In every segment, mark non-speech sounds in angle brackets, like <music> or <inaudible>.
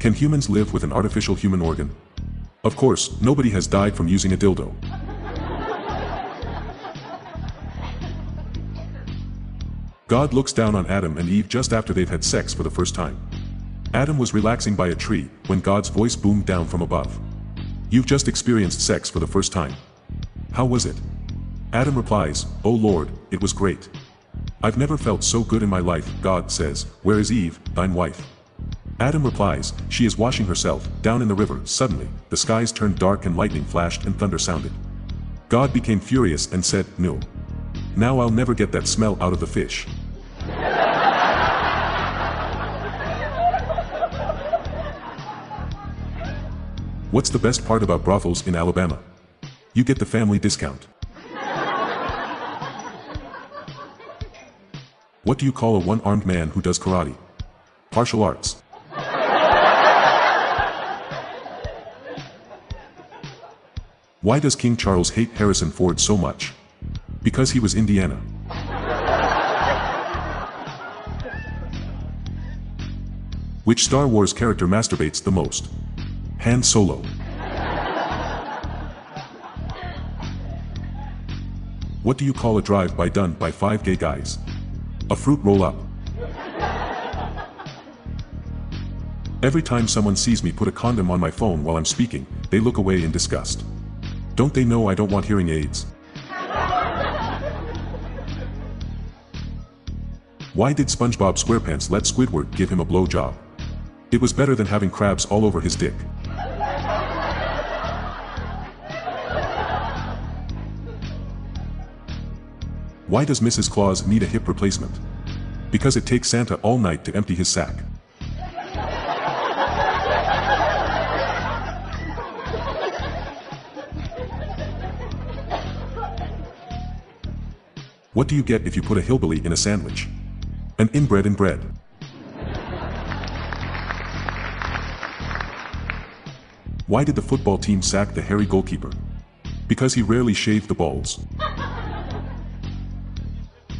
Can humans live with an artificial human organ? Of course, nobody has died from using a dildo. God looks down on Adam and Eve just after they've had sex for the first time. Adam was relaxing by a tree when God's voice boomed down from above. You've just experienced sex for the first time. How was it? Adam replies, Oh Lord, it was great. I've never felt so good in my life, God says, Where is Eve, thine wife? Adam replies, She is washing herself, down in the river. Suddenly, the skies turned dark and lightning flashed and thunder sounded. God became furious and said, No. Now I'll never get that smell out of the fish. What's the best part about brothels in Alabama? You get the family discount. What do you call a one-armed man who does karate? Partial arts. Why does King Charles hate Harrison Ford so much? Because he was Indiana. Which Star Wars character masturbates the most? Han Solo. What do you call a drive-by done by five gay guys? A fruit roll-up. Every time someone sees me put a condom on my phone while I'm speaking, they look away in disgust. Don't they know I don't want hearing aids? Why did SpongeBob SquarePants let Squidward give him a blowjob? It was better than having crabs all over his dick. Why does Mrs. Claus need a hip replacement? Because it takes Santa all night to empty his sack. What do you get if you put a hillbilly in a sandwich? An inbred in bread. Why did the football team sack the hairy goalkeeper? Because he rarely shaved the balls. <laughs>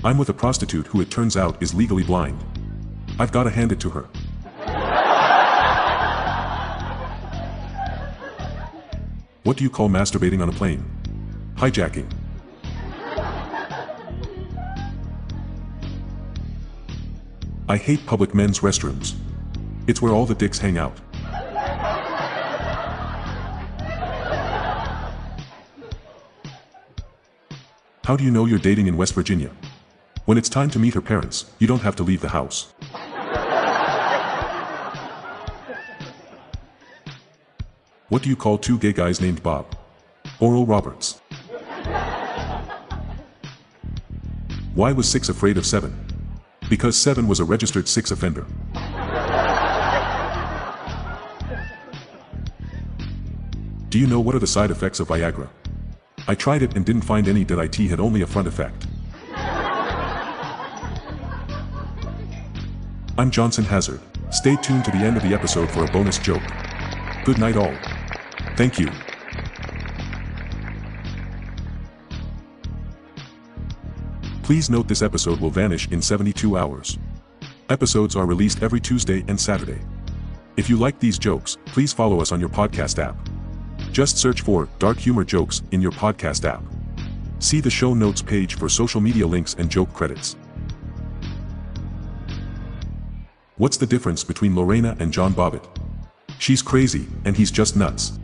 I'm with a prostitute who it turns out is legally blind. I've gotta hand it to her. <laughs> What do you call masturbating on a plane? Hijacking. I hate public men's restrooms. It's where all the dicks hang out. How do you know you're dating in West Virginia? When it's time to meet her parents, you don't have to leave the house. What do you call two gay guys named Bob? Oral Roberts. Why was 6 afraid of 7? Because 7 was a registered 6 offender. Do you know what are the side effects of Viagra? I tried it and didn't find any that IT had only a front effect. I'm Johnson Hazard. Stay tuned to the end of the episode for a bonus joke. Good night all. Thank you. Please note this episode will vanish in 72 hours. Episodes are released every Tuesday and Saturday. If you like these jokes, please follow us on your podcast app. Just search for Dark Humor Jokes in your podcast app. See the show notes page for social media links and joke credits. What's the difference between Lorena and John Bobbitt? She's crazy, and he's just nuts.